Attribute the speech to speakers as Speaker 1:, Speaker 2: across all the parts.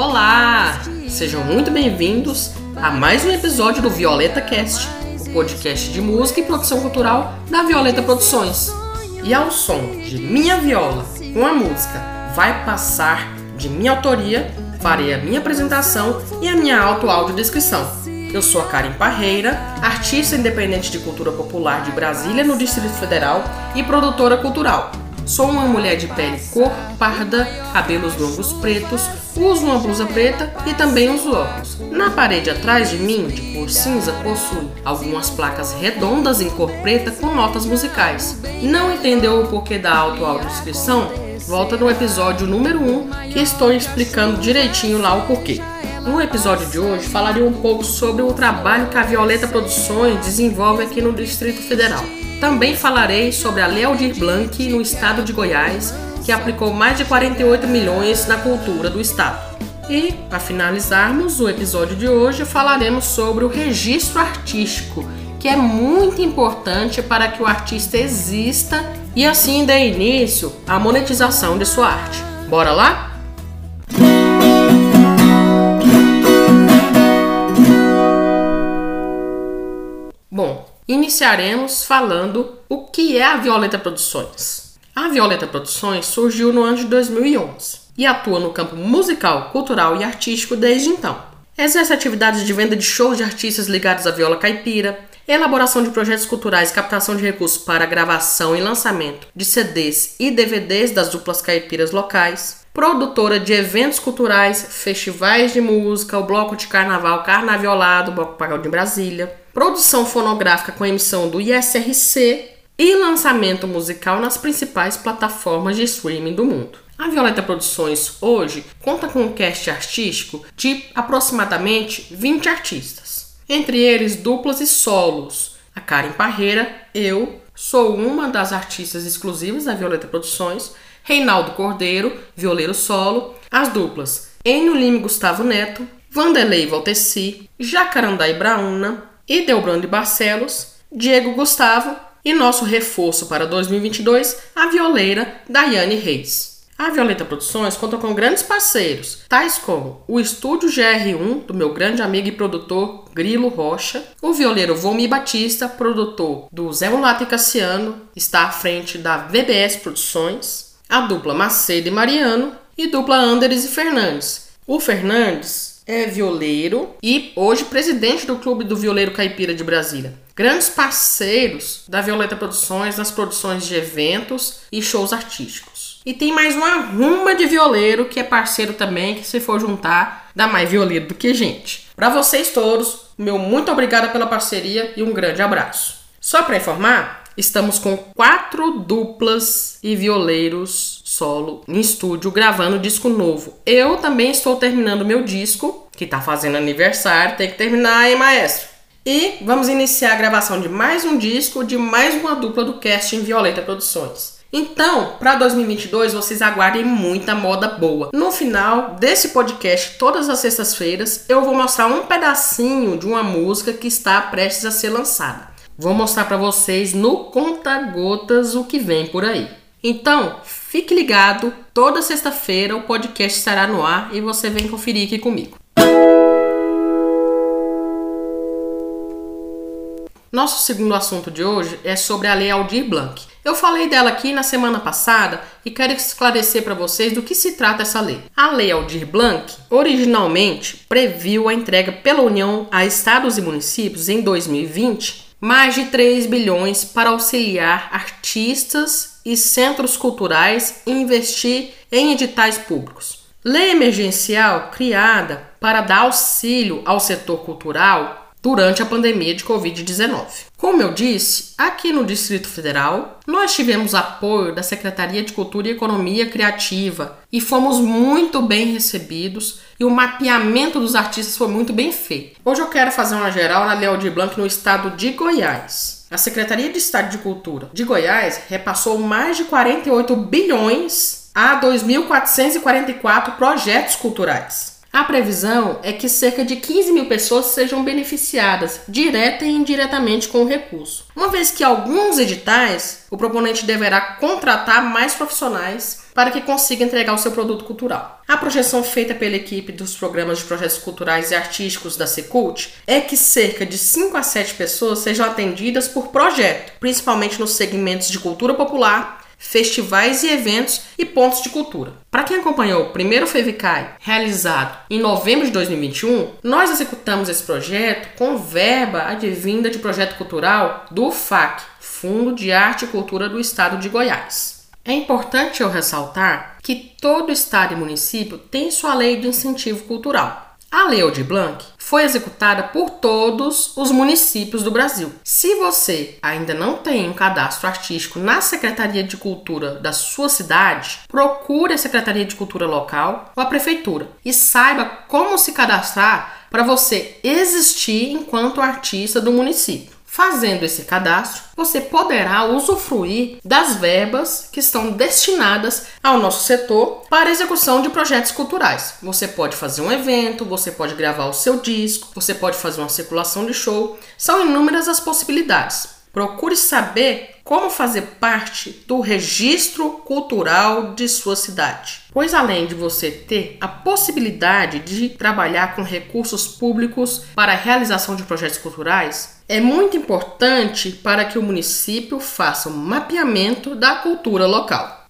Speaker 1: Olá! Sejam muito bem-vindos a mais um episódio do Violeta Cast, o podcast de música e produção cultural da Violeta Produções. E ao som de minha viola com a música Vai Passar de minha autoria, farei a minha apresentação e a minha auto-audiodescrição. Eu sou a Karen Parreira, artista independente de cultura popular de Brasília, no Distrito Federal, e produtora cultural. Sou uma mulher de pele cor parda, cabelos longos pretos, uso uma blusa preta e também uso óculos. Na parede atrás de mim, de cor cinza, possui algumas placas redondas em cor preta com notas musicais. Não entendeu o porquê da auto-audiodescrição? Volta no episódio número 1 que estou explicando direitinho lá o porquê. No episódio de hoje falarei um pouco sobre o trabalho que a Violeta Produções desenvolve aqui no Distrito Federal. Também falarei sobre a Lei Aldir Blanc no estado de Goiás, que aplicou mais de 48 milhões na cultura do estado. E, para finalizarmos o episódio de hoje, falaremos sobre o registro artístico, que é muito importante para que o artista exista e assim dê início à monetização de sua arte. Bora lá? Iniciaremos falando o que é a Violeta Produções. A Violeta Produções surgiu no ano de 2011 e atua no campo musical, cultural e artístico desde então. Exerce atividades de venda de shows de artistas ligados à viola caipira, elaboração de projetos culturais e captação de recursos para gravação e lançamento de CDs e DVDs das duplas caipiras locais, produtora de eventos culturais, festivais de música, o Bloco de Carnaval Carnaviolado, Bloco Pagal de Brasília, produção fonográfica com emissão do ISRC e lançamento musical nas principais plataformas de streaming do mundo. A Violeta Produções hoje conta com um cast artístico de aproximadamente 20 artistas, entre eles duplas e solos. A Karen Parreira, eu, sou uma das artistas exclusivas da Violeta Produções, Reinaldo Cordeiro, violeiro solo, as duplas Enio Lima e Gustavo Neto, Vanderlei Valteci, Jacarandá e Brauna, Idelbrando Barcelos, Diego Gustavo e nosso reforço para 2022, a violeira Daiane Reis. A Violeta Produções conta com grandes parceiros, tais como o Estúdio GR1, do meu grande amigo e produtor Grilo Rocha, o violeiro Vomi Batista, produtor do Zé Mulato e Cassiano, está à frente da VBS Produções, a dupla Macedo e Mariano e dupla Anderes e Fernandes. O Fernandes é violeiro e hoje presidente do Clube do Violeiro Caipira de Brasília. Grandes parceiros da Violeta Produções nas produções de eventos e shows artísticos. E tem mais uma ruma de violeiro que é parceiro também, que se for juntar, dá mais violeiro do que gente. Para vocês todos, meu muito obrigada pela parceria e um grande abraço. Só para informar, estamos com quatro duplas e violeiros solo em estúdio gravando disco novo. Eu também estou terminando meu disco, que está fazendo aniversário, tem que terminar aí, maestro. E vamos iniciar a gravação de mais um disco de mais uma dupla do casting Violeta Produções. Então, para 2022, vocês aguardem muita moda boa. No final desse podcast, todas as sextas-feiras, eu vou mostrar um pedacinho de uma música que está prestes a ser lançada. Vou mostrar para vocês no conta gotas o que vem por aí. Então, fique ligado, toda sexta-feira o podcast estará no ar e você vem conferir aqui comigo. Nosso segundo assunto de hoje é sobre a Lei Aldir Blanc. Eu falei dela aqui na semana passada e quero esclarecer para vocês do que se trata essa lei. A Lei Aldir Blanc originalmente previu a entrega pela União a estados e municípios em 2020 mais de 3 bilhões para auxiliar artistas e centros culturais e investir em editais públicos. Lei emergencial criada para dar auxílio ao setor cultural durante a pandemia de Covid-19. Como eu disse, aqui no Distrito Federal, nós tivemos apoio da Secretaria de Cultura e Economia Criativa e fomos muito bem recebidos e o mapeamento dos artistas foi muito bem feito. Hoje eu quero fazer uma geral na Léo de Blanc no estado de Goiás. A Secretaria de Estado de Cultura de Goiás repassou mais de 48 bilhões a 2.444 projetos culturais. A previsão é que cerca de 15 mil pessoas sejam beneficiadas, direta e indiretamente, com o recurso. Uma vez que alguns editais, o proponente deverá contratar mais profissionais para que consiga entregar o seu produto cultural. A projeção feita pela equipe dos programas de projetos culturais e artísticos da Secult é que cerca de 5 a 7 pessoas sejam atendidas por projeto, principalmente nos segmentos de cultura popular, festivais e eventos e pontos de cultura. Para quem acompanhou o primeiro Fevicai, realizado em novembro de 2021, nós executamos esse projeto com verba advinda de projeto cultural do FAC, Fundo de Arte e Cultura do Estado de Goiás. É importante eu ressaltar que todo estado e município tem sua lei de incentivo cultural. A Lei Aldir Blanc foi executada por todos os municípios do Brasil. Se você ainda não tem um cadastro artístico na Secretaria de Cultura da sua cidade, procure a Secretaria de Cultura local ou a prefeitura e saiba como se cadastrar para você existir enquanto artista do município. Fazendo esse cadastro, você poderá usufruir das verbas que estão destinadas ao nosso setor para execução de projetos culturais. Você pode fazer um evento, você pode gravar o seu disco, você pode fazer uma circulação de show. São inúmeras as possibilidades. Procure saber como fazer parte do registro cultural de sua cidade. Pois além de você ter a possibilidade de trabalhar com recursos públicos para a realização de projetos culturais, é muito importante para que o município faça um mapeamento da cultura local.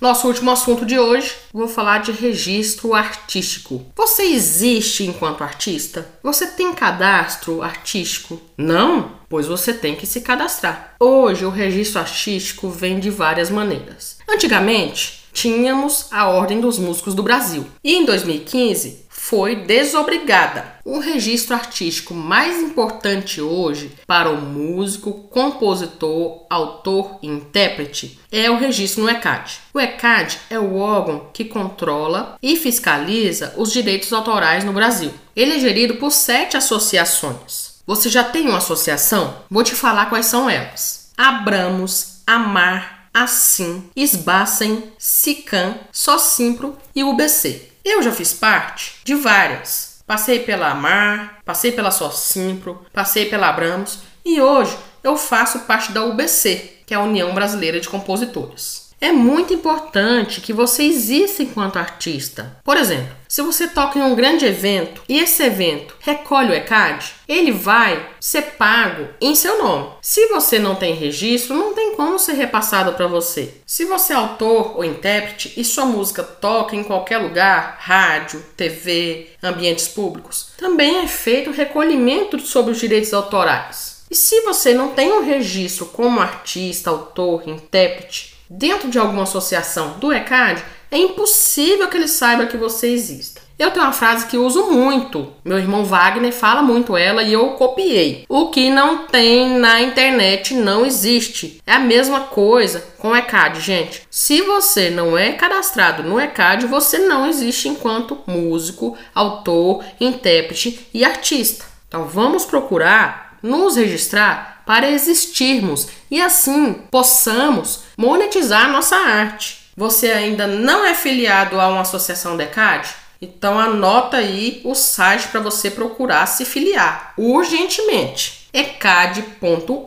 Speaker 1: Nosso último assunto de hoje, vou falar de registro artístico. Você existe enquanto artista? Você tem cadastro artístico? Não? Pois você tem que se cadastrar. Hoje, o registro artístico vem de várias maneiras. Antigamente, tínhamos a Ordem dos Músicos do Brasil. E em 2015, foi desobrigada. O registro artístico mais importante hoje para o músico, compositor, autor e intérprete é o registro no ECAD. O ECAD é o órgão que controla e fiscaliza os direitos autorais no Brasil. Ele é gerido por sete associações. Você já tem uma associação? Vou te falar quais são elas: Abramos, Amar, Assim, Esbacem, Sicam, Socimpro e UBC. Eu já fiz parte de várias. Passei pela Amar, passei pela Socimpro, passei pela Abramos e hoje eu faço parte da UBC, que é a União Brasileira de Compositores. É muito importante que você exista enquanto artista. Por exemplo, se você toca em um grande evento e esse evento recolhe o ECAD, ele vai ser pago em seu nome. Se você não tem registro, não tem como ser repassado para você. Se você é autor ou intérprete e sua música toca em qualquer lugar, rádio, TV, ambientes públicos, também é feito recolhimento sobre os direitos autorais. E se você não tem um registro como artista, autor, intérprete, dentro de alguma associação do ECAD, é impossível que ele saiba que você exista. Eu tenho uma frase que uso muito. Meu irmão Wagner fala muito ela e eu copiei. O que não tem na internet não existe. É a mesma coisa com o ECAD, gente. Se você não é cadastrado no ECAD, você não existe enquanto músico, autor, intérprete e artista. Então vamos procurar nos registrar para existirmos e assim possamos monetizar nossa arte. Você ainda não é filiado a uma associação DECAD? Então anota aí o site para você procurar se filiar urgentemente. ecad.org.br.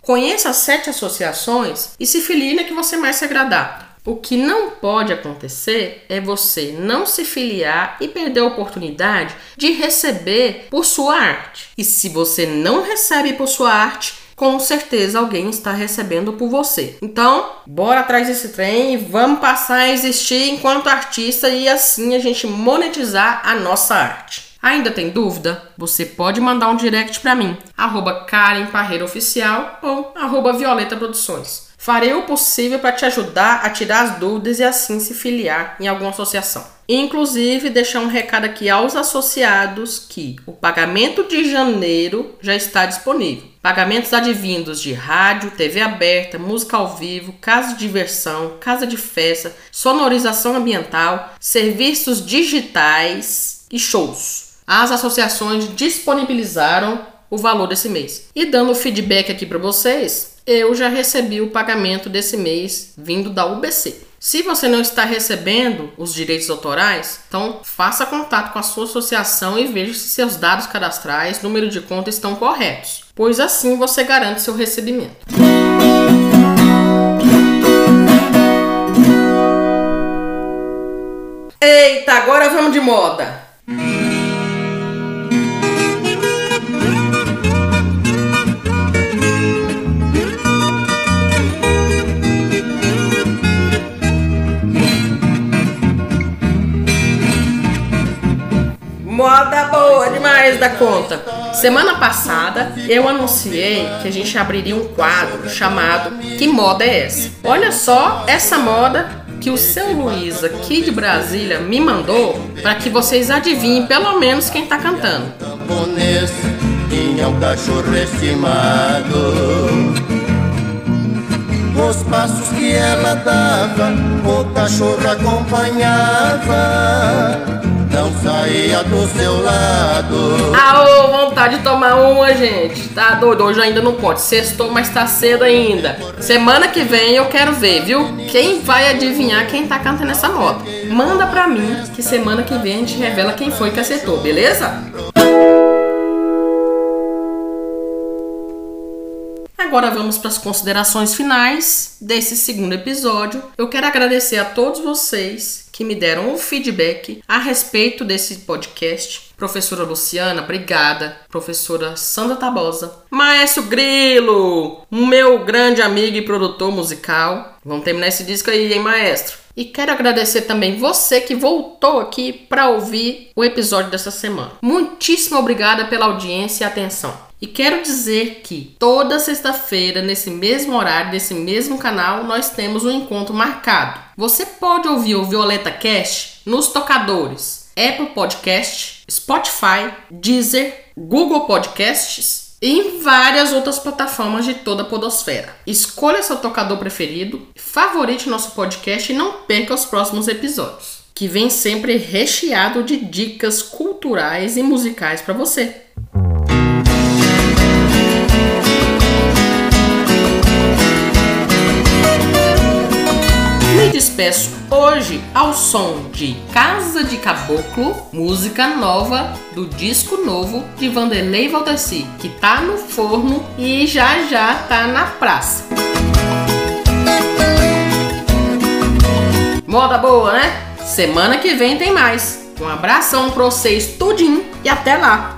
Speaker 1: Conheça as sete associações e se filie na que você mais se agradar. O que não pode acontecer é você não se filiar e perder a oportunidade de receber por sua arte. E se você não recebe por sua arte, com certeza alguém está recebendo por você. Então, bora atrás desse trem e vamos passar a existir enquanto artista e assim a gente monetizar a nossa arte. Ainda tem dúvida? Você pode mandar um direct para mim, arroba Karen Parreira Oficial ou arroba Violeta Produções. Farei o possível para te ajudar a tirar as dúvidas e assim se filiar em alguma associação. Inclusive, deixar um recado aqui aos associados que o pagamento de janeiro já está disponível. Pagamentos advindos de rádio, TV aberta, música ao vivo, casa de diversão, casa de festa, sonorização ambiental, serviços digitais e shows. As associações disponibilizaram o valor desse mês. E dando feedback aqui para vocês, eu já recebi o pagamento desse mês vindo da UBC. Se você não está recebendo os direitos autorais, então faça contato com a sua associação e veja se seus dados cadastrais, número de conta estão corretos, pois assim você garante seu recebimento. Eita, agora vamos de moda! Boa demais da conta. Semana passada eu anunciei que a gente abriria um quadro chamado Que Moda é essa? Olha só essa moda que o seu Luiz aqui de Brasília me mandou para que vocês adivinhem pelo menos quem tá cantando. tinha um cachorro estimado. Os passos que ela dava, o cachorro acompanhava não saía do seu lado. Aô, vontade de tomar uma, gente. Tá doido? Hoje ainda não pode. Sextou, mas tá cedo ainda. Semana que vem eu quero ver, viu? Quem vai adivinhar quem tá cantando essa moto? Manda pra mim que semana que vem a gente revela quem foi que acertou, beleza? Agora vamos para as considerações finais desse segundo episódio. Eu quero agradecer a todos vocês que me deram um feedback a respeito desse podcast. Professora Luciana, obrigada. Professora Sandra Tabosa. Maestro Grilo, meu grande amigo e produtor musical. Vamos terminar esse disco aí, hein, maestro? E quero agradecer também você que voltou aqui para ouvir o episódio dessa semana. Muitíssimo obrigada pela audiência e atenção. E quero dizer que toda sexta-feira, nesse mesmo horário, nesse mesmo canal, nós temos um encontro marcado. Você pode ouvir o Violeta Cast nos tocadores Apple Podcast, Spotify, Deezer, Google Podcasts e em várias outras plataformas de toda a podosfera. Escolha seu tocador preferido, favorite nosso podcast e não perca os próximos episódios, que vem sempre recheado de dicas culturais e musicais para você. Despeço hoje ao som de Casa de Caboclo, música nova do disco novo de Vanderlei Valdeci, que tá no forno e já já tá na praça. Moda boa, né? Semana que vem tem mais. Um abração pra vocês tudinho e até lá!